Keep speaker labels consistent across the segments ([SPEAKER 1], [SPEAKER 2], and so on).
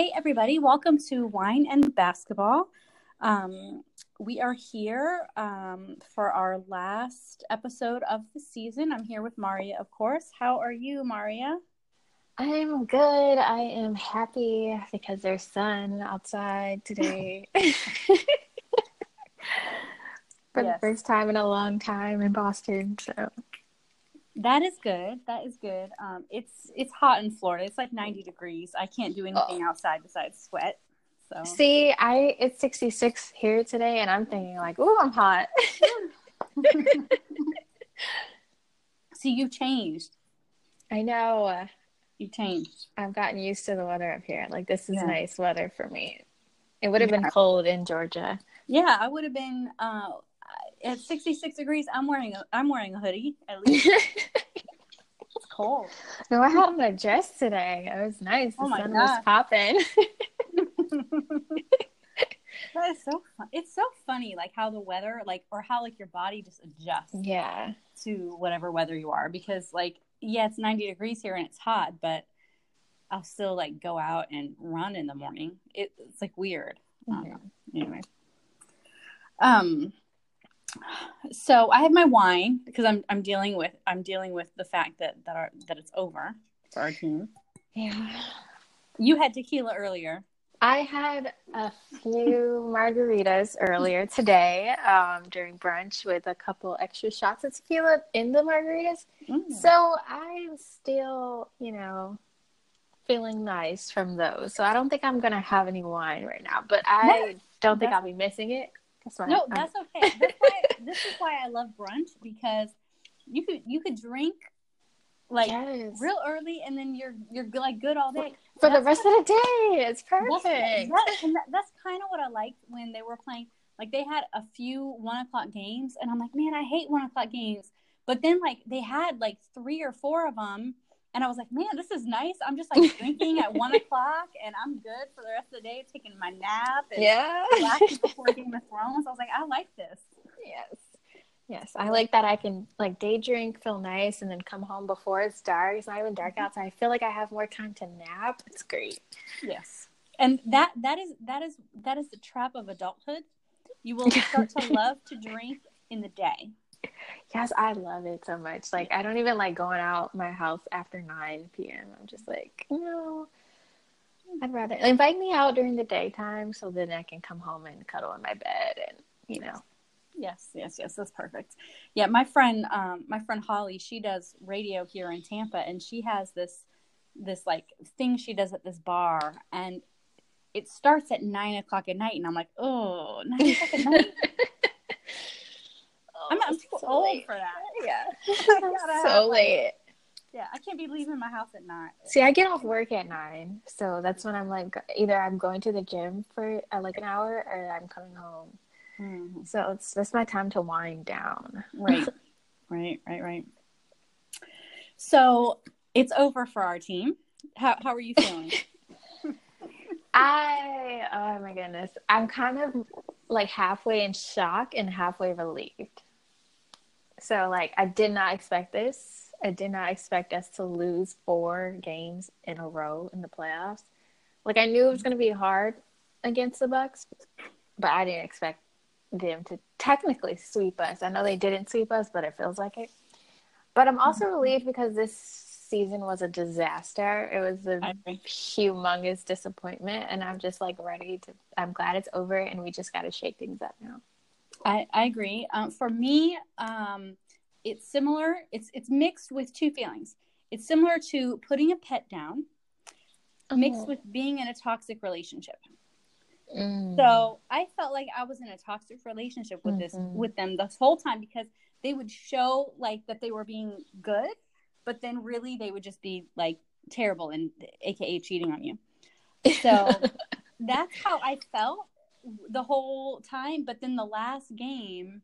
[SPEAKER 1] Hey, everybody, welcome to Wine and Basketball. Um, we are here um, for our last episode of the season. I'm here with Mariya, of course. How are you, Mariya?
[SPEAKER 2] I'm good. I am happy because there's sun outside today. for yes. the first time in a long time in Boston. So
[SPEAKER 1] that is good. That is good. Um, it's it's hot in Florida. It's like 90 degrees. I can't do anything oh. outside besides sweat. So
[SPEAKER 2] see, I it's 66 here today, and I'm thinking like, oh, I'm hot.
[SPEAKER 1] see, you changed.
[SPEAKER 2] I know.
[SPEAKER 1] You changed.
[SPEAKER 2] I've gotten used to the weather up here. Like this is yeah. nice weather for me. It would have yeah. been cold in Georgia.
[SPEAKER 1] Yeah, I would have been. Uh, at 66 degrees, I'm wearing a I'm wearing a hoodie at least. it's cold.
[SPEAKER 2] No, I had on a dress today. It was nice. The oh sun God. was popping.
[SPEAKER 1] that is so fun. It's so funny, like how the weather, like, or how like your body just adjusts.
[SPEAKER 2] Yeah.
[SPEAKER 1] To whatever weather you are, because like, yeah, it's 90 degrees here and it's hot, but I'll still like go out and run in the morning. It, it's like weird. Mm-hmm. Anyway. Um so I have my wine because I'm I'm dealing with I'm dealing with the fact that that our that it's over for our team.
[SPEAKER 2] Yeah.
[SPEAKER 1] You had tequila earlier.
[SPEAKER 2] I had a few margaritas earlier today um, during brunch with a couple extra shots of tequila in the margaritas. Mm. So I'm still, you know, feeling nice from those. So I don't think I'm going to have any wine right now, but I don't think I'll be missing it.
[SPEAKER 1] That's No, that's okay. That's why, this is why I love brunch because you could you could drink like yes. real early and then you're you're like good all day
[SPEAKER 2] for that's the rest what, of the day. It's perfect.
[SPEAKER 1] That's, that, and that, that's kind of what I liked when they were playing. Like they had a few one o'clock games, and I'm like, man, I hate one o'clock games. But then like they had like three or four of them and I was like, man, this is nice. I'm just like drinking at one o'clock and I'm good for the rest of the day, taking my nap and
[SPEAKER 2] yeah.
[SPEAKER 1] before Game of Thrones. I was like, I like this.
[SPEAKER 2] Yes. Yes. I like that I can like day drink, feel nice, and then come home before it's dark. It's not even dark mm-hmm. outside. I feel like I have more time to nap. It's great.
[SPEAKER 1] Yes. And that that is that is that is the trap of adulthood. You will start to love to drink in the day
[SPEAKER 2] Yes, I love it so much. Like I don't even like going out my house after nine PM. I'm just like, no. I'd rather invite me out during the daytime so then I can come home and cuddle in my bed and you know.
[SPEAKER 1] Yes, yes, yes, that's perfect. Yeah, my friend, um, my friend Holly, she does radio here in Tampa, and she has this, this like thing she does at this bar, and it starts at nine o'clock at night, and I'm like, oh, nine o'clock at night. I'm, I'm too so old late. for that.
[SPEAKER 2] Yeah. so like, late.
[SPEAKER 1] Yeah, I can't be leaving my house at nine.
[SPEAKER 2] See, I get off work at nine, so that's when I'm like, either I'm going to the gym for uh, like an hour, or I'm coming home. Mm-hmm. So it's that's my time to wind down.
[SPEAKER 1] Right, right, right, right. So it's over for our team. How how are you feeling?
[SPEAKER 2] I oh my goodness, I'm kind of like halfway in shock and halfway relieved. So like I did not expect this. I did not expect us to lose four games in a row in the playoffs. Like I knew it was going to be hard against the Bucks, but I didn't expect them to technically sweep us. I know they didn't sweep us, but it feels like it. But I'm also mm-hmm. relieved because this season was a disaster. It was a humongous disappointment, and I'm just like ready to. I'm glad it's over, and we just got to shake things up now.
[SPEAKER 1] I, I agree. Um, for me, um, it's similar. It's it's mixed with two feelings. It's similar to putting a pet down, mixed oh. with being in a toxic relationship. Mm. So I felt like I was in a toxic relationship with mm-hmm. this with them this whole time because they would show like that they were being good, but then really they would just be like terrible and aka cheating on you. So that's how I felt the whole time. But then the last game,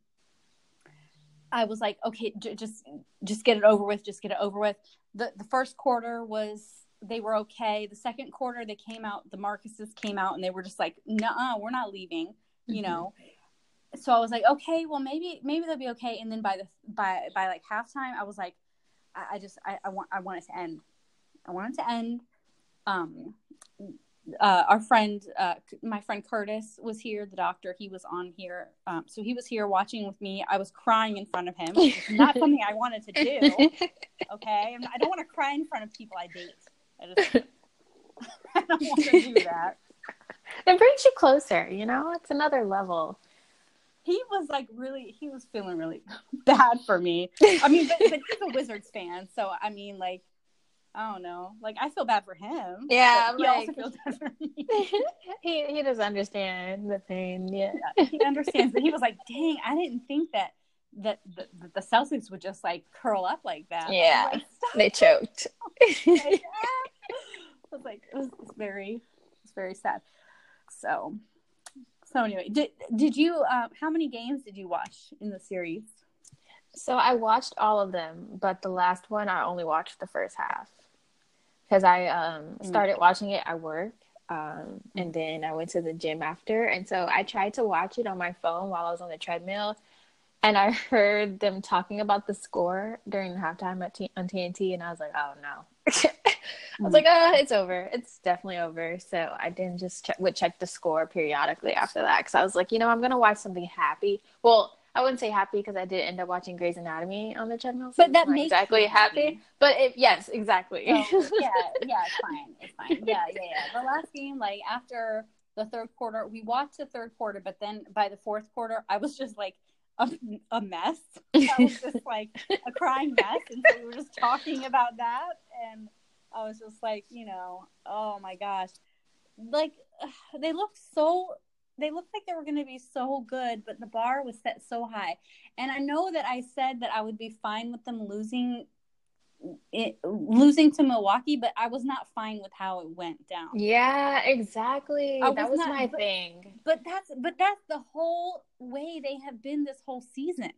[SPEAKER 1] I was like, okay, j- just just get it over with. Just get it over with. the The first quarter was they were okay. The second quarter, they came out. The Marcuses came out, and they were just like, "Nah, we're not leaving." You mm-hmm. know. So I was like, okay, well maybe maybe they'll be okay. And then by the by by like halftime, I was like, I, I just I, I want I want it to end. I want it to end. Um, uh, our friend, uh, my friend Curtis was here. The doctor, he was on here, um, so he was here watching with me. I was crying in front of him. not something I wanted to do. Okay, I don't want to cry in front of people I date. I just I don't want to do that.
[SPEAKER 2] It brings you closer, you know. It's another level.
[SPEAKER 1] He was like really, he was feeling really bad for me. I mean, but, but he's a Wizards fan, so I mean, like I don't know. Like I feel bad for him.
[SPEAKER 2] Yeah, he like, also feels bad for me. he he does understand the pain. Yeah,
[SPEAKER 1] yeah he understands. But he was like, "Dang, I didn't think that that the, the Celtics would just like curl up like that."
[SPEAKER 2] Yeah, like, they choked.
[SPEAKER 1] I was like, it was, it's very, it's very sad. So, so anyway, did did you? Uh, how many games did you watch in the series?
[SPEAKER 2] So I watched all of them, but the last one I only watched the first half because I um, mm. started watching it at work. Um, and then I went to the gym after. And so I tried to watch it on my phone while I was on the treadmill. And I heard them talking about the score during halftime at T- on TNT. And I was like, oh no. I was like, oh, it's over. It's definitely over. So I didn't just check, would check the score periodically after that because I was like, you know, I'm gonna watch something happy. Well, I wouldn't say happy because I did end up watching Grey's Anatomy on the treadmill.
[SPEAKER 1] So but that makes
[SPEAKER 2] exactly happy. happy. But if, yes, exactly.
[SPEAKER 1] So, yeah, yeah, it's fine. It's fine. Yeah, yeah, yeah. The last game, like after the third quarter, we watched the third quarter, but then by the fourth quarter, I was just like a, a mess. I was just like a crying mess, and so we were just talking about that, and I was just like, you know, oh my gosh, like they look so they looked like they were going to be so good, but the bar was set so high. And I know that I said that I would be fine with them losing it, losing to Milwaukee, but I was not fine with how it went down.
[SPEAKER 2] Yeah, exactly. Was that was not, my
[SPEAKER 1] but,
[SPEAKER 2] thing.
[SPEAKER 1] But that's but that's the whole way they have been this whole season.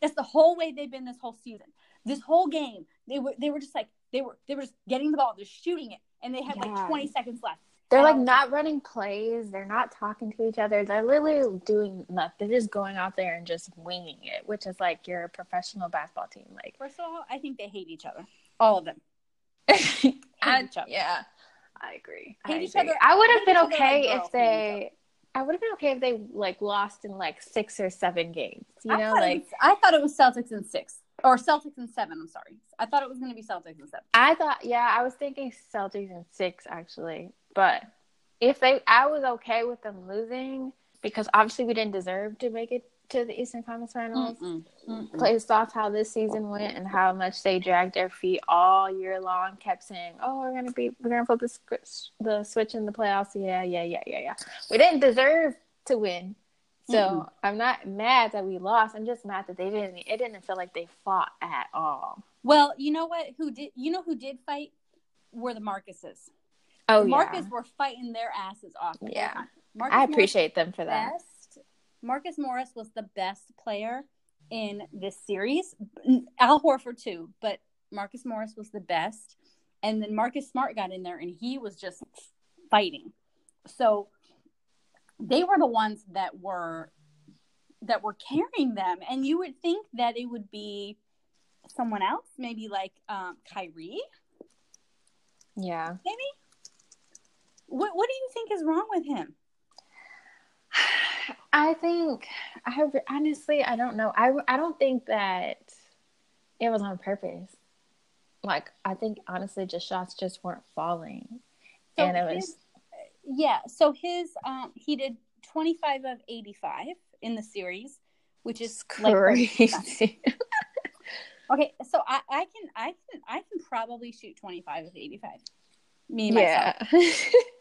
[SPEAKER 1] That's the whole way they've been this whole season. This whole game, they were they were just like they were they were just getting the ball, they're shooting it, and they had yeah. like 20 seconds left
[SPEAKER 2] they're like not running plays. They're not talking to each other. They're literally doing nothing. They're just going out there and just winging it, which is like you're a professional basketball team. Like
[SPEAKER 1] first of all, I think they hate each other. All of them.
[SPEAKER 2] hate I, each other. Yeah, I agree. Hate I each agree. other. I would have been okay if they. I would have been okay if they like lost in like six or seven games. You know, like
[SPEAKER 1] was, I thought it was Celtics in six or Celtics in seven. I'm sorry. I thought it was going to be Celtics in seven.
[SPEAKER 2] I thought, yeah, I was thinking Celtics in six actually. But if they, I was okay with them losing because obviously we didn't deserve to make it to the Eastern Conference Finals. Mm-mm, mm-mm. Based off how this season went and how much they dragged their feet all year long, kept saying, "Oh, we're gonna be, we're gonna flip the the switch in the playoffs." Yeah, yeah, yeah, yeah, yeah. We didn't deserve to win, so mm I'm not mad that we lost. I'm just mad that they didn't. It didn't feel like they fought at all.
[SPEAKER 1] Well, you know what? Who did? You know who did fight? Were the Marcuses.
[SPEAKER 2] Oh,
[SPEAKER 1] Marcus
[SPEAKER 2] yeah.
[SPEAKER 1] were fighting their asses off.
[SPEAKER 2] Yeah, I appreciate Morris them for that.
[SPEAKER 1] Best, Marcus Morris was the best player in this series. Al Horford too, but Marcus Morris was the best. And then Marcus Smart got in there, and he was just fighting. So they were the ones that were that were carrying them, and you would think that it would be someone else, maybe like um, Kyrie.
[SPEAKER 2] Yeah,
[SPEAKER 1] maybe what What do you think is wrong with him?
[SPEAKER 2] I think I have honestly I don't know. I I don't think that it was on purpose. Like I think honestly, just shots just weren't falling, so and it his, was.
[SPEAKER 1] Yeah. So his um he did twenty five of eighty five in the series, which is
[SPEAKER 2] crazy. Like
[SPEAKER 1] okay, so I, I can I can I can probably shoot twenty five of eighty five me myself. Yeah.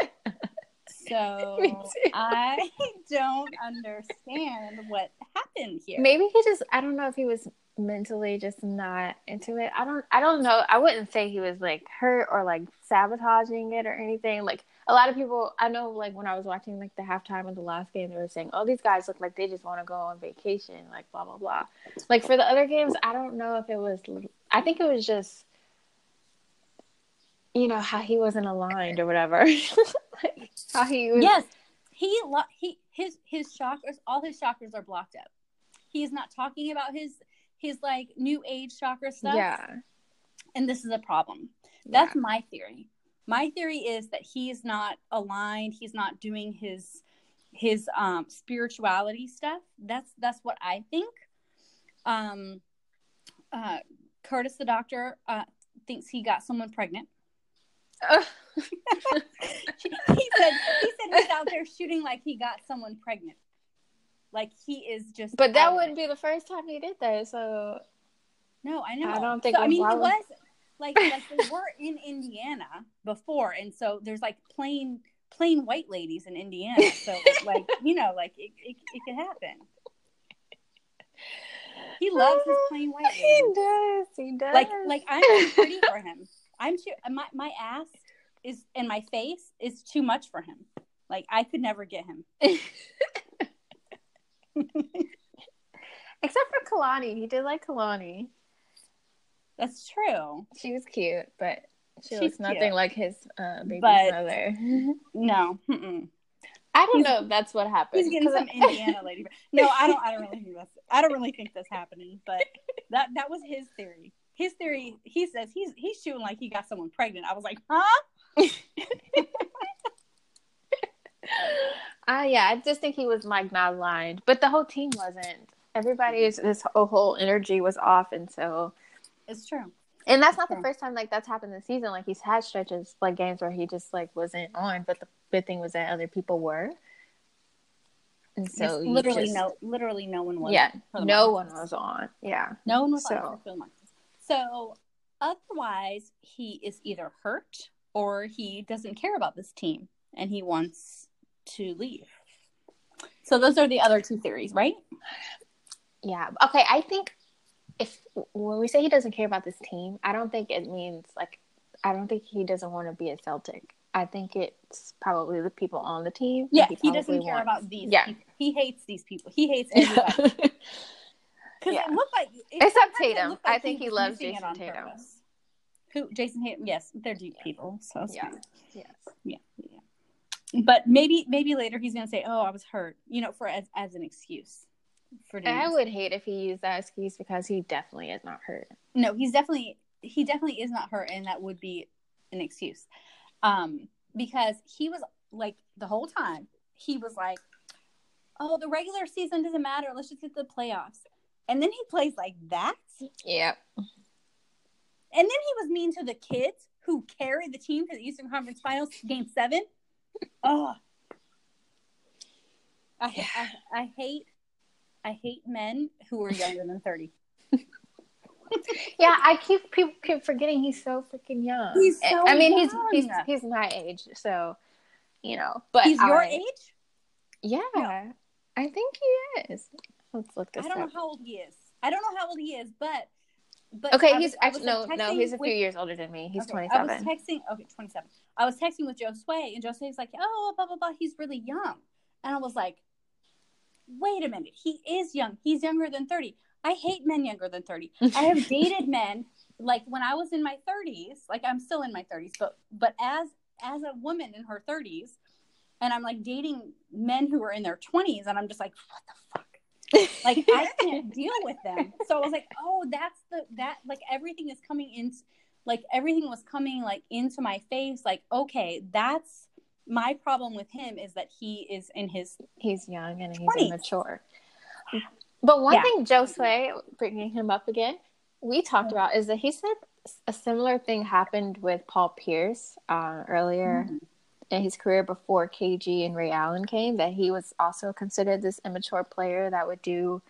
[SPEAKER 1] so I don't understand what happened here.
[SPEAKER 2] Maybe he just I don't know if he was mentally just not into it. I don't I don't know. I wouldn't say he was like hurt or like sabotaging it or anything. Like a lot of people I know like when I was watching like the halftime of the last game they were saying, "Oh, these guys look like they just want to go on vacation," like blah blah blah. Like for the other games, I don't know if it was I think it was just you know how he wasn't aligned or whatever. like how he was.
[SPEAKER 1] Yes, he he his his chakras, all his chakras are blocked up. He's not talking about his his like new age chakra stuff.
[SPEAKER 2] Yeah,
[SPEAKER 1] and this is a problem. That's yeah. my theory. My theory is that he's not aligned. He's not doing his his um spirituality stuff. That's that's what I think. Um, uh, Curtis the doctor uh, thinks he got someone pregnant. he said he said he's out there shooting like he got someone pregnant. Like he is just.
[SPEAKER 2] But that wouldn't be the first time he did that. So.
[SPEAKER 1] No, I know.
[SPEAKER 2] I don't think.
[SPEAKER 1] So, I mean, he was like like they were in Indiana before, and so there's like plain plain white ladies in Indiana. So like you know, like it it, it could happen. He loves his plain white ladies.
[SPEAKER 2] He does. He does.
[SPEAKER 1] Like like I'm pretty for him. I'm too my my ass is and my face is too much for him. Like I could never get him.
[SPEAKER 2] Except for Kehlani. He did like Kehlani.
[SPEAKER 1] That's true.
[SPEAKER 2] She was cute, but she
[SPEAKER 1] She's
[SPEAKER 2] looks nothing
[SPEAKER 1] cute.
[SPEAKER 2] like his uh, baby
[SPEAKER 1] But-
[SPEAKER 2] mother.
[SPEAKER 1] No. Mm-mm.
[SPEAKER 2] I don't
[SPEAKER 1] He's-
[SPEAKER 2] know if that's what happened.
[SPEAKER 1] He's getting some Indiana lady. No, I don't. I don't really think that's. I don't really think that's happening. But that that was his theory. His theory. He says he's he's shooting like he got someone pregnant. I was like, huh?
[SPEAKER 2] Ah, yeah, I just think he was like not aligned, but the whole team wasn't. Everybody's this whole, energy was off, and so
[SPEAKER 1] It's true.
[SPEAKER 2] and that's not the first time like that's happened this season. Like he's had stretches like games where he just like wasn't on, but the good thing was that other people were, and so
[SPEAKER 1] literally
[SPEAKER 2] just-
[SPEAKER 1] no. Literally no one was.
[SPEAKER 2] yeah, no
[SPEAKER 1] Marlins.
[SPEAKER 2] one was on. Yeah,
[SPEAKER 1] No one was
[SPEAKER 2] So-
[SPEAKER 1] on for the Marlins. So otherwise, he is either hurt or he doesn't care about this team and he wants to leave. So those are the other two theories, right?
[SPEAKER 2] yeah. Okay, I think if when we say he doesn't care about this team, I don't think it means like I don't think he doesn't want to be a Celtic. I think it's probably the people on the team.
[SPEAKER 1] Yeah,
[SPEAKER 2] that
[SPEAKER 1] he doesn't care
[SPEAKER 2] wants.
[SPEAKER 1] about these.
[SPEAKER 2] Yeah.
[SPEAKER 1] people. he hates these people. He hates everybody. Because
[SPEAKER 2] Yeah.
[SPEAKER 1] it looked like it,
[SPEAKER 2] Except Tatum.
[SPEAKER 1] like
[SPEAKER 2] I think he loves
[SPEAKER 1] Jayson
[SPEAKER 2] Tatum.
[SPEAKER 1] purpose. Who? Jayson Tatum? Yes, they're deep people. So
[SPEAKER 2] Yeah. yes.
[SPEAKER 1] yeah, yeah. But maybe, maybe later he's gonna say, "Oh, I was hurt," you know, for as as an excuse for doing.
[SPEAKER 2] I would hate if he used that excuse because he definitely is not hurt.
[SPEAKER 1] No, he's definitely he definitely is not hurt, and that would be an excuse, um, because he was like the whole time he was like, "Oh, the regular season doesn't matter. Let's just get the playoffs." And then he plays like that,
[SPEAKER 2] Yep.
[SPEAKER 1] and then he was mean to the kids who carried the team to the Eastern Conference Finals, Game Seven. Oh, I, I I hate I hate men who are younger than thirty.
[SPEAKER 2] Yeah, I keep people keep forgetting he's so freaking young.
[SPEAKER 1] He's so
[SPEAKER 2] I mean, he's
[SPEAKER 1] young.
[SPEAKER 2] he's he's my age, so you know. But
[SPEAKER 1] He's your age.
[SPEAKER 2] Yeah,
[SPEAKER 1] Yeah.
[SPEAKER 2] I think he is. Let's look this
[SPEAKER 1] I don't
[SPEAKER 2] up.
[SPEAKER 1] know how old he is. I don't know how old he is, but but
[SPEAKER 2] Okay,
[SPEAKER 1] I
[SPEAKER 2] he's actually no,
[SPEAKER 1] like,
[SPEAKER 2] no, he's a few
[SPEAKER 1] with-
[SPEAKER 2] years older than me. He's
[SPEAKER 1] okay,
[SPEAKER 2] twenty
[SPEAKER 1] I was texting. Okay, twenty seven. I was texting with Joe Sway, and Joe Sway's like, "Oh, blah blah blah. He's really young," and I was like, "Wait a minute. He is young. He's younger than thirty. I hate men younger than thirty. I have dated men like when I was in my thirties. Like I'm still in my thirties, but but as as a woman in her thirties, and I'm like dating men who are in their twenties, and I'm just like, what the fuck." Like I can't deal with them. So I was like, oh, that's the that like everything is coming in like everything was coming like into my face like okay, that's my problem with him is that he is in his
[SPEAKER 2] he's young and he's
[SPEAKER 1] 20s. immature.
[SPEAKER 2] But one
[SPEAKER 1] Yeah.
[SPEAKER 2] thing Sway, bringing him up again, we talked about is that he said a similar thing happened with Paul Pierce uh, earlier in his career before KG and Ray Allen came. That he was also considered this immature player that would do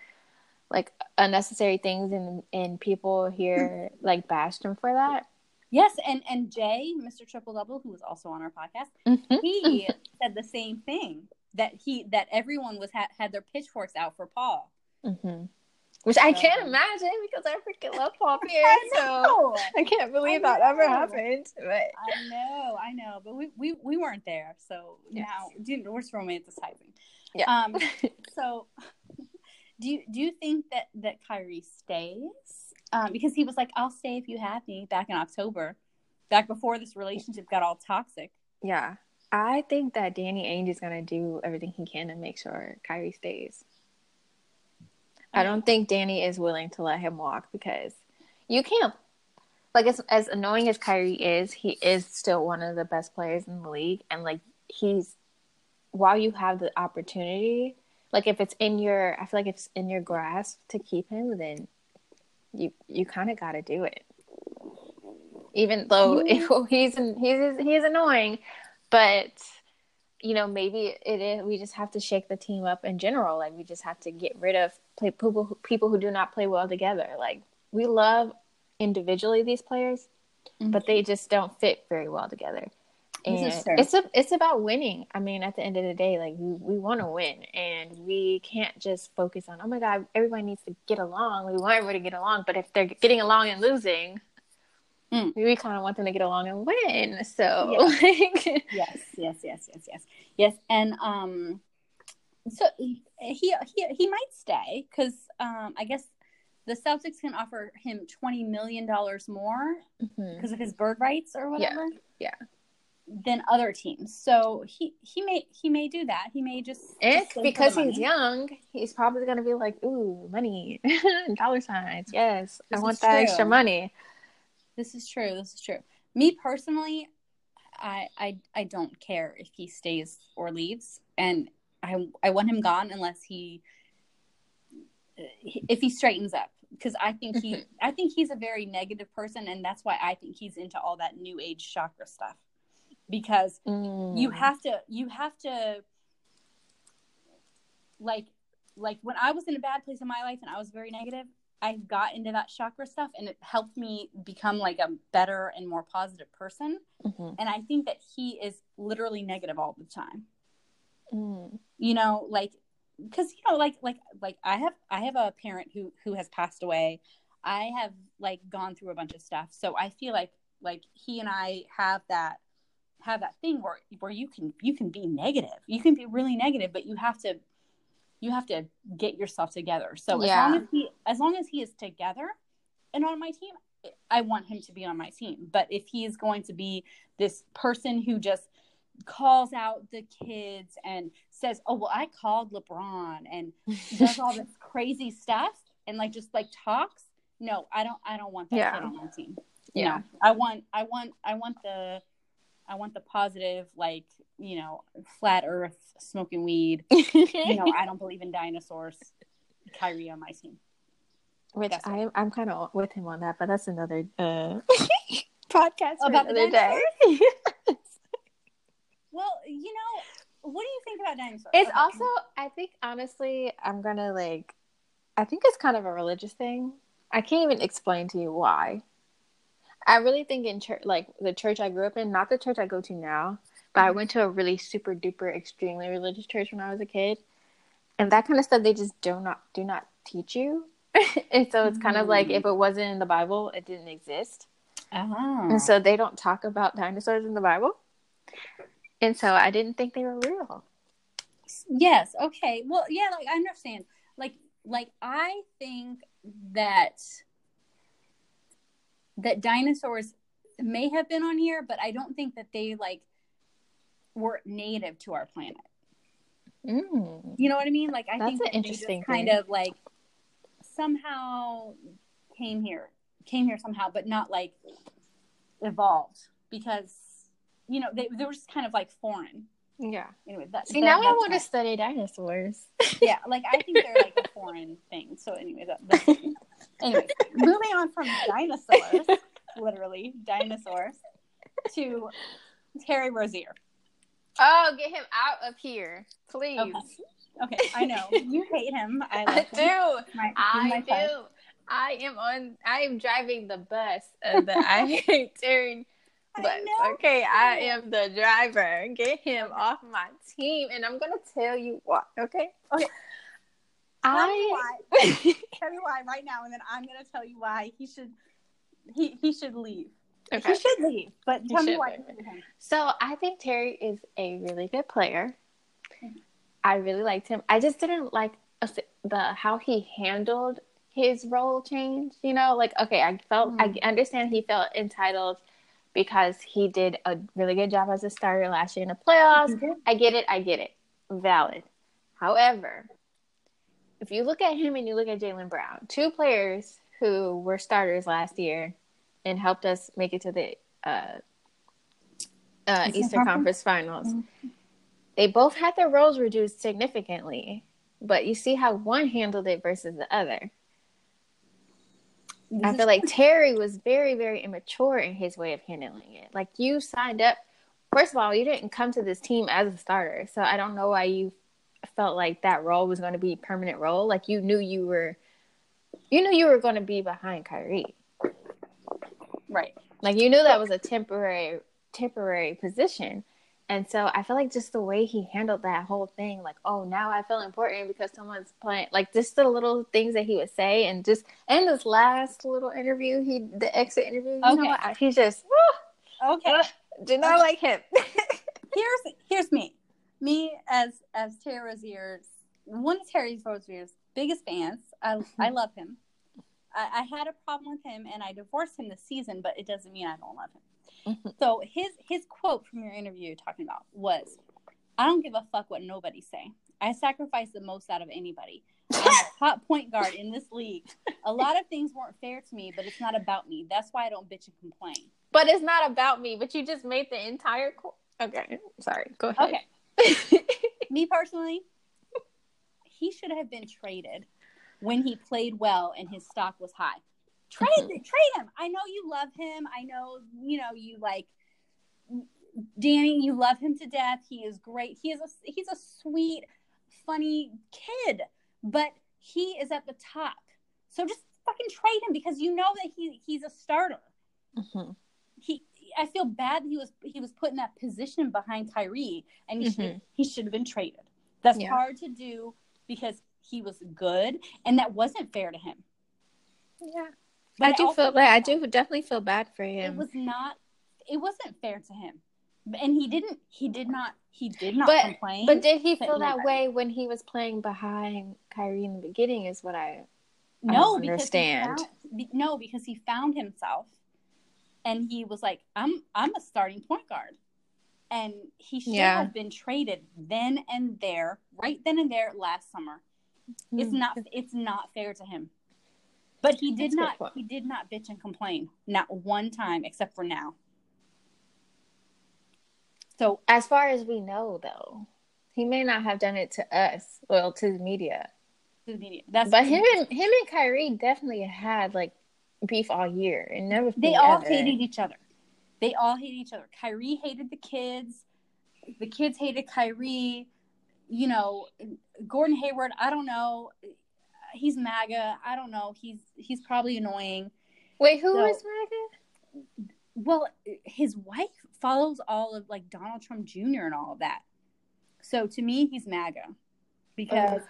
[SPEAKER 2] like unnecessary things, and and people here like bashed him for that.
[SPEAKER 1] Yes, and and Jay, Mr. Triple Double, who was also on our podcast, he said the same thing that he that everyone was had had their pitchforks out for Paul.
[SPEAKER 2] hmm Which I can't
[SPEAKER 1] Um,
[SPEAKER 2] imagine because I freaking love Paul Pierce. so I can't believe
[SPEAKER 1] I
[SPEAKER 2] that ever happened. But
[SPEAKER 1] I know, I know, but we we, we weren't there, so
[SPEAKER 2] Yes.
[SPEAKER 1] now we're just romanticizing.
[SPEAKER 2] Yeah.
[SPEAKER 1] Um. So, do you do you think that that Kyrie stays? Um, because he was like, "I'll stay if you have me." Back in October, back before this relationship got all toxic.
[SPEAKER 2] yeah, I think that Danny Ainge is gonna do everything he can to make sure Kyrie stays. I don't think Danny is willing to let him walk because you can't. like as as annoying as Kyrie is, he is still one of the best players in the league, and like he's while you have the opportunity, like if it's in your, I feel like if it's in your grasp to keep him, then you you kind of got to do it. Even though if he's he's he's annoying, but you know maybe it is we just have to shake the team up in general. Like we just have to get rid of play people who, people who do not play well together. Like we love individually these players, mm-hmm. but they just don't fit very well together. And it's a it's about winning. I mean, at the end of the day, like we, we want to win, and we can't just focus on oh my god, everybody needs to get along. We want everybody to get along, but if they're getting along and losing, mm. we kind of want them to get along and win. So
[SPEAKER 1] yes, yes, yes, yes, yes, yes, yes, and um, so he he he might stay because um, I guess the Celtics can offer him twenty million dollars more because mm-hmm. of his bird rights or whatever.
[SPEAKER 2] Yeah. yeah.
[SPEAKER 1] Than other teams, so he he may he may do that. He may just
[SPEAKER 2] because he's young, he's probably gonna be like, "Ooh, money, dollar signs. Yes, this I want that true. extra money."
[SPEAKER 1] This is true. This is true. Me personally, I I I don't care if he stays or leaves, and I I want him gone unless he if he straightens up because I think he I think he's a very negative person and that's why I think he's into all that new age chakra stuff. Because mm. you have to you have to like like when I was in a bad place in my life and I was very negative, I got into that chakra stuff and it helped me become like a better and more positive person. Mm-hmm. And I think that he is literally negative all the time. Mm. You know, like because you know like like like i have i have a parent who who has passed away i have like gone through a bunch of stuff so i feel like like he and i have that have that thing where where you can you can be negative you can be really negative but you have to you have to get yourself together so yeah. as long as he as long as he is together and on my team i want him to be on my team but if he is going to be this person who just calls out the kids and says, "Oh well, I called LeBron," and does all this crazy stuff and like just like talks. No, I don't. I don't want that yeah. kid on my team. Yeah, I want. I want. I want the. I want the positive, like you know, flat Earth, smoking weed. you know, I don't believe in dinosaurs. Kyrie on my team.
[SPEAKER 2] Which I, I'm kind of with him on that, but that's another uh, podcast for about another day.
[SPEAKER 1] Well, you know, what do you think about dinosaurs?
[SPEAKER 2] It's okay. also, I think, honestly, I'm gonna like, I think it's kind of a religious thing. I can't even explain to you why. I really think in church, like the church I grew up in, not the church I go to now, but I mm-hmm. went to a really super duper extremely religious church when I was a kid, and that kind of stuff they just do not do not teach you. and so it's kind of like if mm. it wasn't in the Bible, it didn't exist. Oh. And so they don't talk about dinosaurs in the Bible. And so I didn't think they were real.
[SPEAKER 1] Yes. Okay. Well, yeah, like I understand. Like like I think that that dinosaurs may have been on here, but I don't think that they like were native to our planet. Mm. You know what I mean? Like I That's think an interesting kind of like somehow came here, came here somehow, but not like evolved because you know, they, they were just kind of like foreign.
[SPEAKER 2] Yeah. Anyway, that, see that, now I want to study dinosaurs.
[SPEAKER 1] yeah, like I think they're like a foreign thing. So anyway, that, anyway, moving on from dinosaurs, literally dinosaurs, to Terry Rozier.
[SPEAKER 2] Oh, get him out of here, please.
[SPEAKER 1] Okay, okay I know you hate him. I, I
[SPEAKER 2] do. My, I do. I am on. I am driving the bus. Of the I hate Terry but okay, I am the driver. Get him off my team, and I'm gonna tell you what. Okay.
[SPEAKER 1] Okay. Tell I why. tell me why right now, and then I'm gonna tell you why he should he he should leave. Okay. He should leave, but tell me why.
[SPEAKER 2] So I think Terry is a really good player. Mm-hmm. I really liked him. I just didn't like the how he handled his role change. You know, like okay, I felt mm-hmm. I understand he felt entitled because he did a really good job as a starter last year in the playoffs. Mm-hmm. I get it. I get it. Valid. However, if you look at him and you look at Jaylen Brown, two players who were starters last year and helped us make it to the uh, uh, Eastern Conference, Finals. Mm-hmm. They both had their roles reduced significantly, but you see how one handled it versus the other. I feel like Terry was very, very immature in his way of handling it. Like you signed up. First of all, you didn't come to this team as a starter, so I don't know why you felt like that role was going to be a permanent role. Like you knew you were, you knew you were going to be behind Kyrie,
[SPEAKER 1] right?
[SPEAKER 2] Like you knew that was a temporary, temporary position. And so I feel like just the way he handled that whole thing, like, oh, now I feel important because someone's playing, like just the little things that he would say, and just and this last little interview, he the exit interview, you okay. know, he's just
[SPEAKER 1] okay.
[SPEAKER 2] Uh, do not okay. like him.
[SPEAKER 1] here's here's me, me as as Terry Rozier's one of Terry Rozier's biggest fans. I I love him. I, I had a problem with him, and I divorced him this season, but it doesn't mean I don't love him. Mm-hmm. So his his quote from your interview talking about was, "I don't give a fuck what nobody say. I sacrifice the most out of anybody. I'm a top point guard in this league. A lot of things weren't fair to me, but it's not about me. That's why I don't bitch and complain.
[SPEAKER 2] But it's not about me. But you just made the entire. Co- okay, sorry. Go ahead.
[SPEAKER 1] Okay. Me personally, he should have been traded when he played well and his stock was high. Trade mm-hmm. trade him. I know you love him. I know you know you like Danny. You love him to death. He is great. He is a he's a sweet, funny kid. But he is at the top. So just fucking trade him because you know that he he's a starter. Mm-hmm. He I feel bad that he was he was put in that position behind Kyrie and he mm-hmm. should he should have been traded. That's yeah. hard to do because he was good and that wasn't fair to him.
[SPEAKER 2] Yeah. But I do feel like I do definitely feel bad for him.
[SPEAKER 1] It was not. It wasn't fair to him, and he didn't. He did not. He did not
[SPEAKER 2] but,
[SPEAKER 1] complain.
[SPEAKER 2] But did he feel that way when he was playing behind Kyrie in the beginning? Is what I no I understand.
[SPEAKER 1] Found, no, because he found himself, and he was like, "I'm I'm a starting point guard." and he should yeah. have been traded then and there, right then and there last summer. Mm-hmm. It's not it's not fair to him. But he did That's not he did not bitch and complain. Not one time except for now.
[SPEAKER 2] So as far as we know though, he may not have done it to us, well to the media.
[SPEAKER 1] To the media. That's
[SPEAKER 2] but him and him and Kyrie definitely had like beef all year and never
[SPEAKER 1] They all ever. hated each other. They all hated each other. Kyrie hated the kids. The kids hated Kyrie. You know, Gordon Hayward, I don't know he's MAGA. I don't know. He's he's probably annoying.
[SPEAKER 2] Wait, who so, is MAGA?
[SPEAKER 1] Well, his wife follows all of like Donald Trump Jr. and all of that. So to me, he's MAGA because Ugh.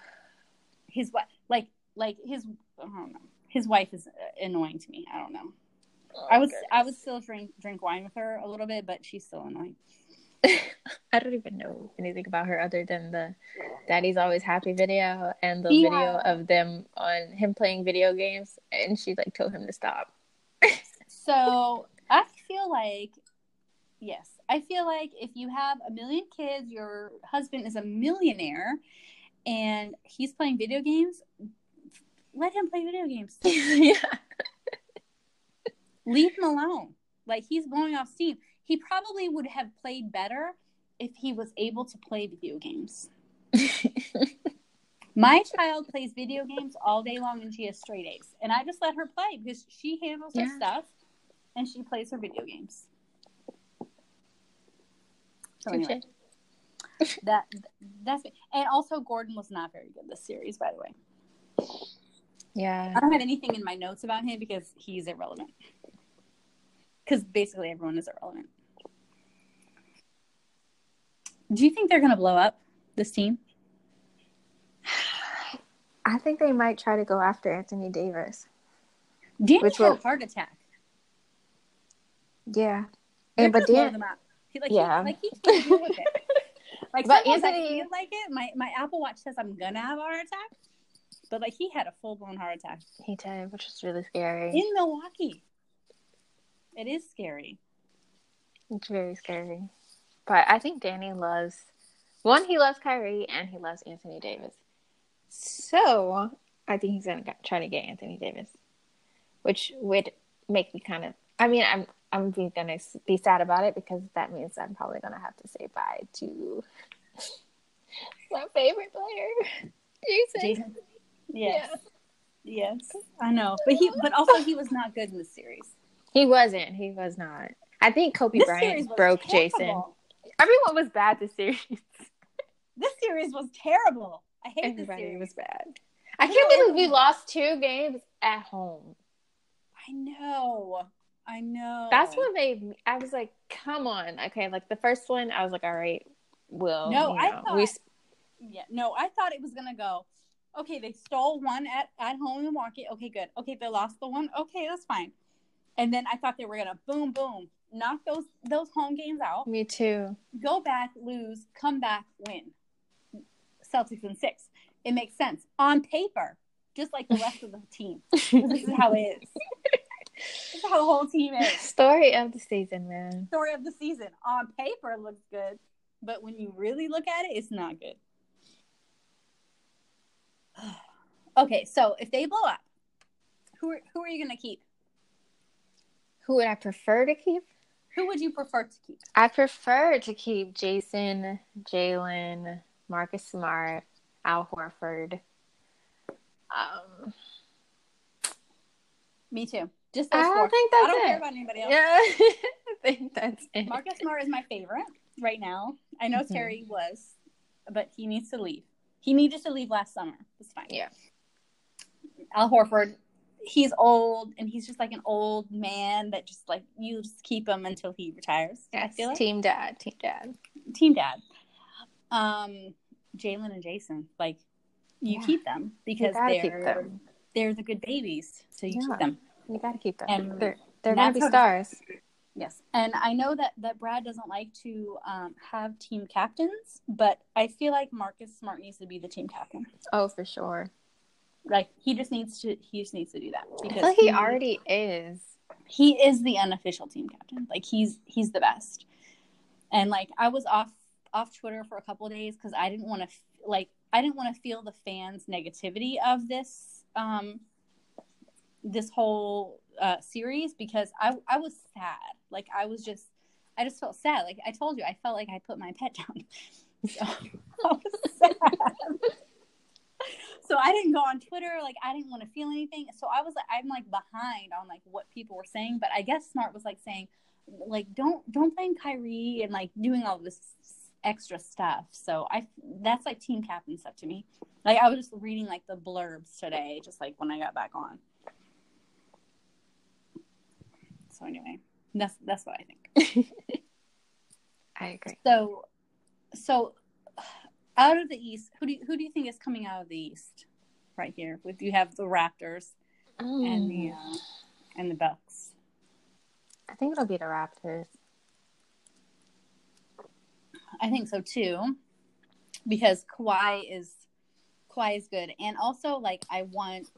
[SPEAKER 1] his wife, like like his, I don't know. His wife is uh, annoying to me. I don't know. Oh, I was goodness. I would still drink drink wine with her a little bit, but she's still annoying.
[SPEAKER 2] I don't even know anything about her other than the Daddy's Always Happy video and the yeah. video of them on him playing video games and she like told him to stop.
[SPEAKER 1] so I feel like yes. I feel like if you have a million kids, your husband is a millionaire and he's playing video games, let him play video games. yeah. Leave him alone. Like he's blowing off steam he probably would have played better if he was able to play video games. My child plays video games all day long and she has straight A's. And I just let her play because she handles yeah. her stuff and she plays her video games. So anyway, that that's it. And also Gordon was not very good this series, by the way.
[SPEAKER 2] Yeah.
[SPEAKER 1] I don't have anything in my notes about him because he's irrelevant. Because basically everyone is irrelevant. Do you think they're going to blow up this team?
[SPEAKER 2] I think they might try to go after Anthony Davis.
[SPEAKER 1] Danny which had will... a heart attack.
[SPEAKER 2] Yeah, and but Dan,
[SPEAKER 1] he, like, yeah, he, like he can't deal with it. Like but Anthony, like it. My my Apple Watch says I'm gonna have a heart attack, but like he had a full blown heart attack.
[SPEAKER 2] He did, which is really scary.
[SPEAKER 1] In Milwaukee, it is scary.
[SPEAKER 2] It's very scary. But I think Danny loves one. He loves Kyrie, and he loves Anthony Davis. So I think he's gonna try to get Anthony Davis, which would make me kind of I mean, I'm I'm gonna be sad about it because that means I'm probably gonna have to say bye to my favorite player, Jayson. Jayson.
[SPEAKER 1] Yes. Yeah. Yes, I know, but he, but also he was not good in the series.
[SPEAKER 2] He wasn't. He was not. I think Kobe this Bryant broke terrible. Jayson. Everyone was bad this series.
[SPEAKER 1] this series was terrible. I hate
[SPEAKER 2] Everybody
[SPEAKER 1] this series.
[SPEAKER 2] was bad. I can't believe we lost two games at home.
[SPEAKER 1] I know. I know.
[SPEAKER 2] That's what made me. I was like, come on. Okay, like the first one, I was like, all right, well, no, I know,
[SPEAKER 1] thought, we. Yeah, no, I thought it was gonna go. Okay, they stole one at at home in Milwaukee. Okay, good. Okay, they lost the one. Okay, that's fine. And then I thought they were gonna boom, boom, knock those those home games out.
[SPEAKER 2] Me too.
[SPEAKER 1] Go back, lose, come back, win. Celtics in six. It makes sense on paper, just like the rest of the team. this is how it is. this is how the whole team is.
[SPEAKER 2] Story of the season, man.
[SPEAKER 1] Story of the season. On paper, looks good, but when you really look at it, it's not good. Okay, so if they blow up, who are, who are you going to keep?
[SPEAKER 2] Who would I prefer to keep?
[SPEAKER 1] Who would you prefer to keep?
[SPEAKER 2] I prefer to keep Jayson, Jaylen, Marcus Smart, Al Horford. Um,
[SPEAKER 1] Me too. Just those I four. think that's I don't it. care about anybody else. Yeah, I think that's it. Marcus Smart is my favorite right now. I know mm-hmm. Terry was, but he needs to leave. He needed to leave last summer. It's fine.
[SPEAKER 2] Yeah.
[SPEAKER 1] Al Horford, he's old and he's just like an old man that just like you just keep him until he retires.
[SPEAKER 2] Yes, I feel like. team dad, team dad,
[SPEAKER 1] team dad. Um, Jaylen and Jayson, like you yeah. keep them because they're them. they're the good babies, so you yeah. keep them.
[SPEAKER 2] You got to keep them. And they're they're gonna be stars.
[SPEAKER 1] Yes, and I know that that Brad doesn't like to um, have team captains, but I feel like Marcus Smart needs to be the team captain.
[SPEAKER 2] Oh, for sure.
[SPEAKER 1] Like he just needs to he just needs to do that
[SPEAKER 2] because like he, he already is.
[SPEAKER 1] He is the unofficial team captain. Like he's he's the best. And like I was off off Twitter for a couple days because I didn't want to like I didn't want to feel the fans' negativity of this um this whole uh, series because I I was sad. Like I was just I just felt sad. Like I told you, I felt like I put my pet down. So I was sad. so I didn't go on Twitter. Like I didn't want to feel anything. So I was like, I'm like behind on like what people were saying. But I guess Smart was like saying, like don't don't blame Kyrie and like doing all this extra stuff. So I that's like team captain stuff to me. Like I was just reading like the blurbs today, just like when I got back on. So anyway, that's that's what I think.
[SPEAKER 2] I agree.
[SPEAKER 1] So so out of the East, who do you, who do you think is coming out of the East right here? With you have the Raptors mm. and the uh, and the Bucks.
[SPEAKER 2] I think it'll be the Raptors.
[SPEAKER 1] I think so too, because Kawhi is Kawhi is good, and also like I want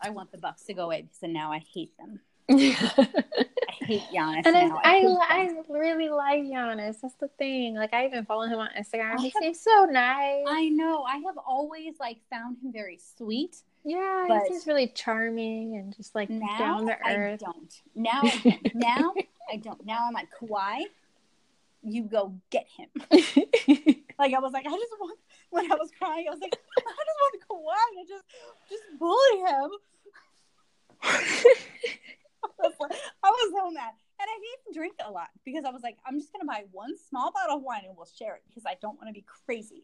[SPEAKER 1] I want the Bucks to go away because now I hate them. I hate Giannis. And.
[SPEAKER 2] I I, I, really like Giannis. That's the thing. Like I even follow him on Instagram. He seems so nice.
[SPEAKER 1] I know. I have always like found him very sweet.
[SPEAKER 2] Yeah, but he's really charming and just like now down to earth.
[SPEAKER 1] I don't. Now, now I don't. Now I'm like Kawhi you go get him. like I was like, I just want when I was crying, I was like, I just want to Kawhi and just just bully him. I was, like, I was so mad. And I didn't drink a lot because I was like, I'm just gonna buy one small bottle of wine and we'll share it because I don't want to be crazy.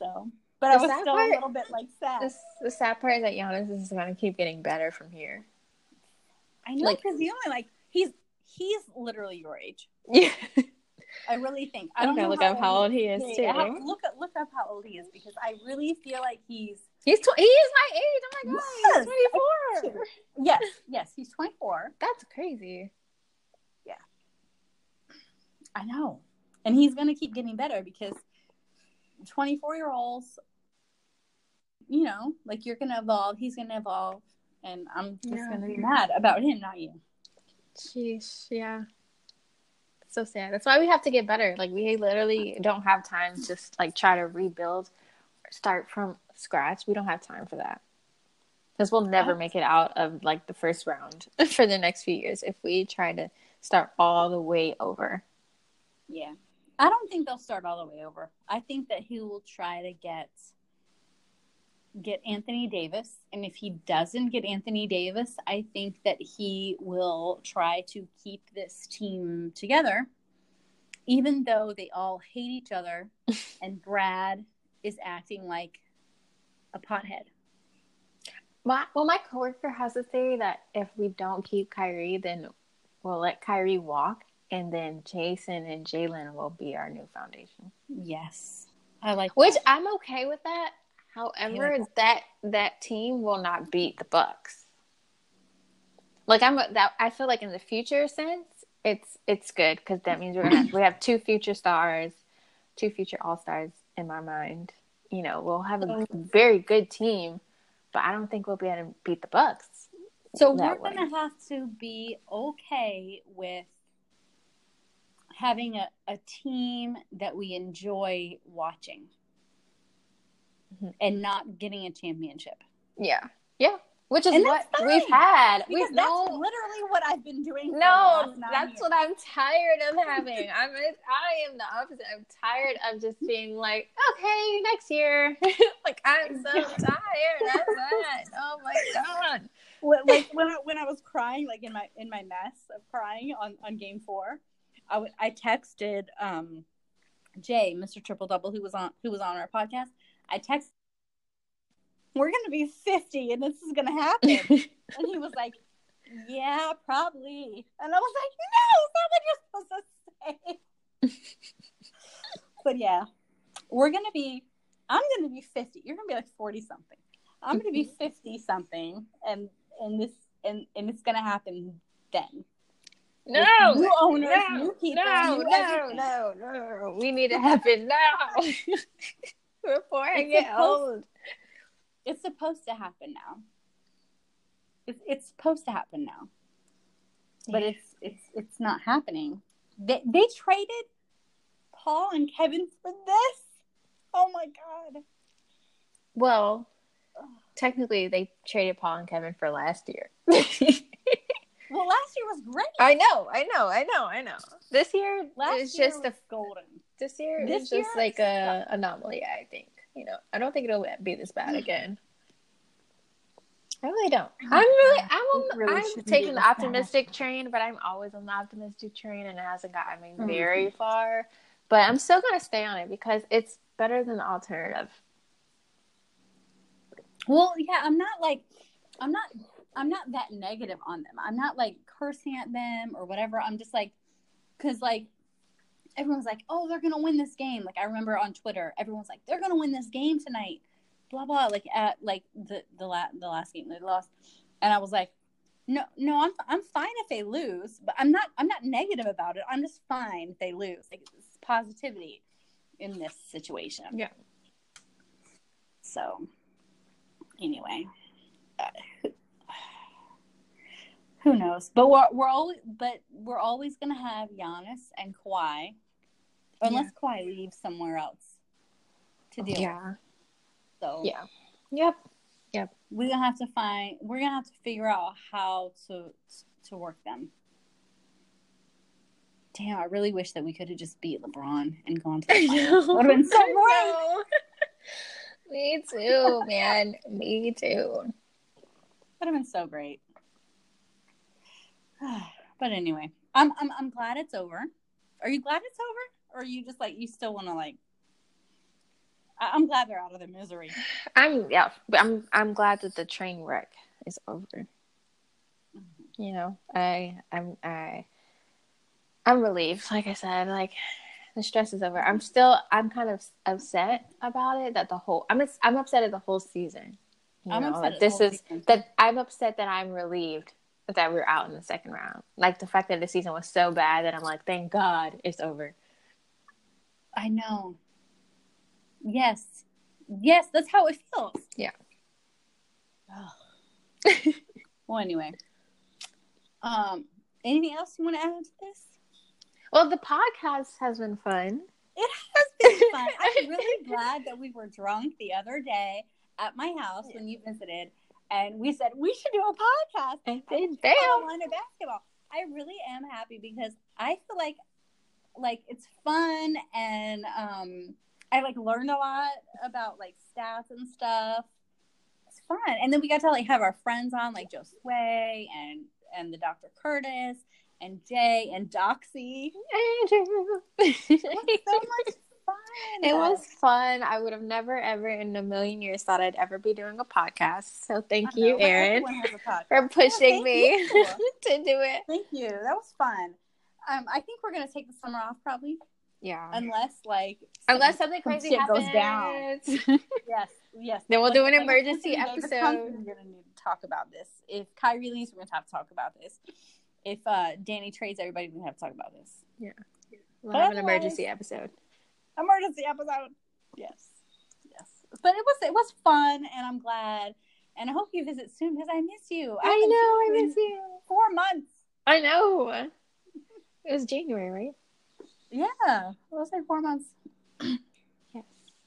[SPEAKER 1] So but the I was still part, a little bit like sad.
[SPEAKER 2] The, the sad part is that Giannis is gonna keep getting better from here.
[SPEAKER 1] I know because like, the only like he's he's literally your age. Yeah. I really think. I don't know.
[SPEAKER 2] Look up how old he is too.
[SPEAKER 1] look up, look up how old he is because I really feel like he's
[SPEAKER 2] he's tw- he is my age. Oh my god, yes, he's
[SPEAKER 1] twenty four. Yes, yes, he's twenty four.
[SPEAKER 2] That's crazy.
[SPEAKER 1] Yeah, I know, and he's gonna keep getting better because twenty four year olds, you know, like you're gonna evolve. He's gonna evolve, and I'm just yeah. gonna be mad about him, not you.
[SPEAKER 2] Jeez, yeah so sad. That's why we have to get better. Like we literally don't have time to just like try to rebuild, start from scratch. We don't have time for that. because we'll never make it out of like the first round for the next few years if we try to start all the way over.
[SPEAKER 1] Yeah. I don't think they'll start all the way over. I think that he will try to get get Anthony Davis, and if he doesn't get Anthony Davis, I think that he will try to keep this team together even though they all hate each other and Brad is acting like a pothead.
[SPEAKER 2] My, well, my coworker has a theory that if we don't keep Kyrie, then we'll let Kyrie walk, and then Jayson and Jaylen will be our new foundation.
[SPEAKER 1] Yes, I like.
[SPEAKER 2] Which that. I'm okay with that. However, like that. that that team will not beat the Bucks. Like I'm that I feel like in the future sense, it's it's good because that means we're gonna we have two future stars, two future all stars in my mind. You know, we'll have a very good team, but I don't think we'll be able to beat the Bucks.
[SPEAKER 1] So we're way. gonna have to be okay with having a, a team that we enjoy watching mm-hmm. and not getting a championship.
[SPEAKER 2] Yeah. Yeah which is what we've had.
[SPEAKER 1] we know literally what I've been doing.
[SPEAKER 2] No, that's years. what I'm tired of having. I'm I am the opposite. I'm tired of just being like, okay, next year. like I'm so tired of that. Oh my god.
[SPEAKER 1] like when I, when I was crying, like in my in my mess of crying on on game four, I, w- I texted um Jay, Mr. Triple Double, who was on who was on our podcast. I texted we're going to be 50 and this is going to happen. and he was like, yeah, probably. And I was like, no, that's what you're supposed to say. but yeah, we're going to be, I'm going to be 50. You're going to be like 40 something. I'm going to be 50 something and, and this, and, and it's going to happen then.
[SPEAKER 2] No, new owners, no, new people, no, new no, no, no. We need to happen now before I it's get old.
[SPEAKER 1] It's supposed to happen now. It's, it's supposed to happen now. But it's it's it's not happening. They they traded Paul and Kevin for this. Oh my god.
[SPEAKER 2] Well, technically they traded Paul and Kevin for last year.
[SPEAKER 1] well, last year was great.
[SPEAKER 2] I know, I know, I know, I know. This year last is just a
[SPEAKER 1] golden.
[SPEAKER 2] This year this is just like a anomaly, I think you know, I don't think it'll be this bad mm. again. I really don't. I'm really, I'm, on, really I'm taking the optimistic train, but I'm always on the optimistic train, and it hasn't gotten me mm-hmm. very far. But I'm still gonna stay on it because it's better than the alternative.
[SPEAKER 1] Well, yeah, I'm not like, I'm not, I'm not that negative on them. I'm not like cursing at them or whatever. I'm just like, because like everyone's like, oh, they're gonna win this game. Like I remember on Twitter, everyone's like, they're gonna win this game tonight. Blah blah. Like at like the the last the last game they lost, and I was like, no no, I'm I'm fine if they lose, but I'm not I'm not negative about it. I'm just fine if they lose. Like it's positivity in this situation.
[SPEAKER 2] Yeah.
[SPEAKER 1] So, anyway. Uh, who knows? But we're we're always but we're always gonna have Giannis and Kawhi unless yeah. Kawhi leaves somewhere else to deal.
[SPEAKER 2] Yeah.
[SPEAKER 1] So
[SPEAKER 2] yeah. Yep. Yep.
[SPEAKER 1] We're gonna have to find. We're gonna have to figure out how to to work them. Damn, I really wish that we could have just beat LeBron and gone to the finals. Would have been so great.
[SPEAKER 2] Me too, man. Me too.
[SPEAKER 1] Would have been so great. but anyway, I'm I'm I'm glad it's over. Are you glad it's over? Or you just like you still want to like I- am glad they're out of the misery.
[SPEAKER 2] I'm yeah i'm i'm glad that the train wreck is over. Mm-hmm. you know i i'm i i'm relieved like i said like the stress is over. I'm still i'm kind of upset about it that the whole i'm i'm upset at the whole season you I'm know like this is season. that i'm upset that i'm relieved that we're out in the second round. Like the fact that the season was so bad that i'm like thank god it's over
[SPEAKER 1] I know. Yes. Yes, that's how it feels.
[SPEAKER 2] Yeah.
[SPEAKER 1] well, anyway. Um, anything else you want to add to this?
[SPEAKER 2] Well, the podcast has been fun.
[SPEAKER 1] It has been fun. I'm really glad that we were drunk the other day at my house when you visited. and we said we should do a podcast.
[SPEAKER 2] And then
[SPEAKER 1] love
[SPEAKER 2] bam.
[SPEAKER 1] Carolina basketball. I really am happy because I feel like like it's fun and um I like learned a lot about like stats and stuff. It's fun. And then we got to like have our friends on like Joe Sway and and the Dr. Curtis and Jay and Doxy.
[SPEAKER 2] Andrew.
[SPEAKER 1] It was so much fun.
[SPEAKER 2] It was fun. I would have never, ever in a million years thought I'd ever be doing a podcast. So thank
[SPEAKER 1] know,
[SPEAKER 2] you, Erin,
[SPEAKER 1] everyone has a podcast.
[SPEAKER 2] for pushing
[SPEAKER 1] thank
[SPEAKER 2] me to do it.
[SPEAKER 1] Thank you. That was fun. Um, I think we're gonna take the summer off probably,
[SPEAKER 2] Yeah.
[SPEAKER 1] unless like
[SPEAKER 2] Unless something
[SPEAKER 1] some
[SPEAKER 2] crazy
[SPEAKER 1] shit
[SPEAKER 2] happens.
[SPEAKER 1] goes down. yes, yes.
[SPEAKER 2] Then we'll do an emergency episode.
[SPEAKER 1] We're gonna need to talk about this. If Kyrie leaves, we're gonna have to talk about this. If uh, Danny trades everybody, we're gonna have to talk about this. Yeah.
[SPEAKER 2] We'll have an emergency episode.
[SPEAKER 1] Emergency episode. Yes, yes. But it was it was fun, and I'm glad. And I hope you visit soon because I miss you.
[SPEAKER 2] I
[SPEAKER 1] haven't
[SPEAKER 2] know, I
[SPEAKER 1] seen you in
[SPEAKER 2] miss you.
[SPEAKER 1] Four months.
[SPEAKER 2] I know. It was January, right?
[SPEAKER 1] Yeah, it was like four months.
[SPEAKER 2] Yes.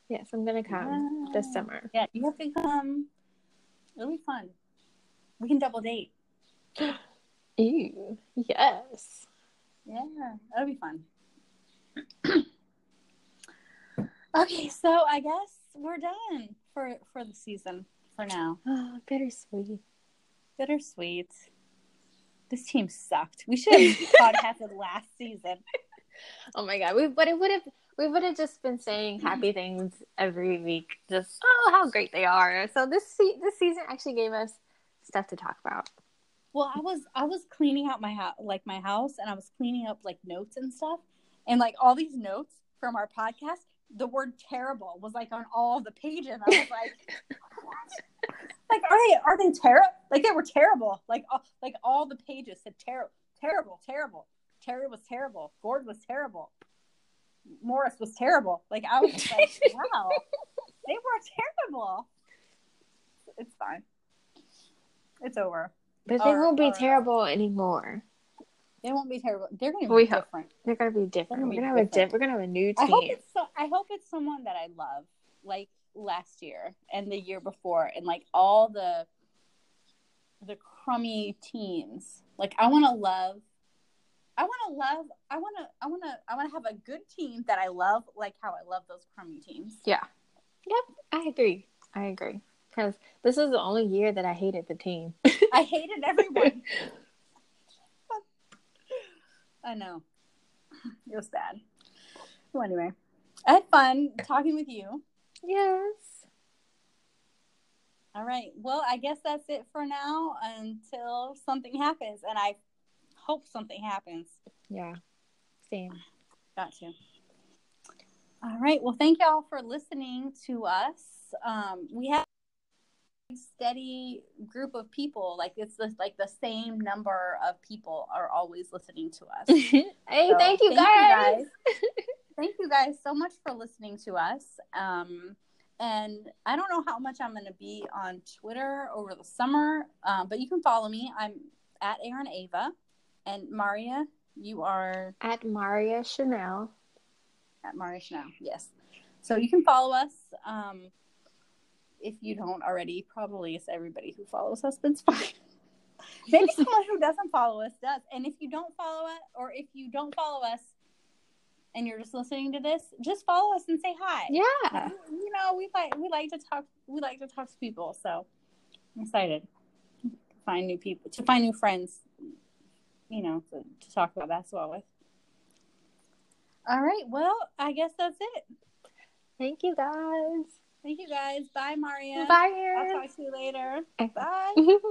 [SPEAKER 2] Yes, I'm gonna come this summer.
[SPEAKER 1] Yeah, you have to come. It'll be fun. We can double date.
[SPEAKER 2] Ew. Yes.
[SPEAKER 1] Yeah, that'll be fun. okay, so I guess we're done for for the season for now.
[SPEAKER 2] Oh, bittersweet.
[SPEAKER 1] Bittersweet. This team sucked. We should have podcasted last season.
[SPEAKER 2] Oh my god. We but it would have we would have just been saying happy things every week. Just oh how great they are. So this se- this season actually gave us stuff to talk about.
[SPEAKER 1] Well, I was I was cleaning out my house, like my house, and I was cleaning up like notes and stuff, and like all these notes from our podcast, the word "terrible" was like on all the pages. I was like? like are they are they terrible? Like they were terrible. Like all, like all the pages said terrible, terrible, terrible. Terry was terrible. Gord was terrible. Morris was terrible. Like I was like, wow, they were terrible. It's fine. It's over.
[SPEAKER 2] But they won't be terrible anymore.
[SPEAKER 1] They won't be terrible. They're going to
[SPEAKER 2] We
[SPEAKER 1] be
[SPEAKER 2] hope.
[SPEAKER 1] different.
[SPEAKER 2] They're gonna be different.
[SPEAKER 1] gonna
[SPEAKER 2] We're
[SPEAKER 1] be
[SPEAKER 2] gonna have a
[SPEAKER 1] different.
[SPEAKER 2] we're gonna have a new
[SPEAKER 1] I hope
[SPEAKER 2] team.
[SPEAKER 1] it's so, I hope it's someone that I love, like last year and the year before, and like all the the crummy teams. Like I want to love. I want to love. I want to. I want to. I want to have a good team that I love, like how I love those crummy teams.
[SPEAKER 2] Yeah. Yep. I agree. I agree. Because this is the only year that I hated the team.
[SPEAKER 1] I hated everyone. I know. It was bad. Well, anyway, I had fun talking with you.
[SPEAKER 2] Yes.
[SPEAKER 1] All right. Well, I guess that's it for now until something happens. And I hope something happens.
[SPEAKER 2] Yeah. Same.
[SPEAKER 1] Got to. All right. Well, thank y'all for listening to us. Um, we have steady group of people. Like it's just like the same number of people are always listening to us.
[SPEAKER 2] hey,
[SPEAKER 1] So,
[SPEAKER 2] thank you guys.
[SPEAKER 1] thank you guys so much for listening to us. Um, and I don't know how much I'm going to be on Twitter over the summer, um, but you can follow me. I'm at Aaron Ava, and Mariya, you are
[SPEAKER 2] At Mariya Chanel.
[SPEAKER 1] at Mariya Chanel. Yes, so you can follow us. Um, if you don't already, probably it's everybody who follows us, it's fine. Maybe someone who doesn't follow us does. And if you don't follow us, or if you don't follow us, and you're just listening to this, just follow us and say hi.
[SPEAKER 2] Yeah.
[SPEAKER 1] You know, we like we like to talk. We like to talk to people. So I'm excited to find new people, to find new friends. You know, to, to talk about basketball with. All right. Well, I guess that's it.
[SPEAKER 2] Thank you guys.
[SPEAKER 1] Thank you guys. Bye, Mariya.
[SPEAKER 2] Bye,
[SPEAKER 1] I'll talk to you later. Bye.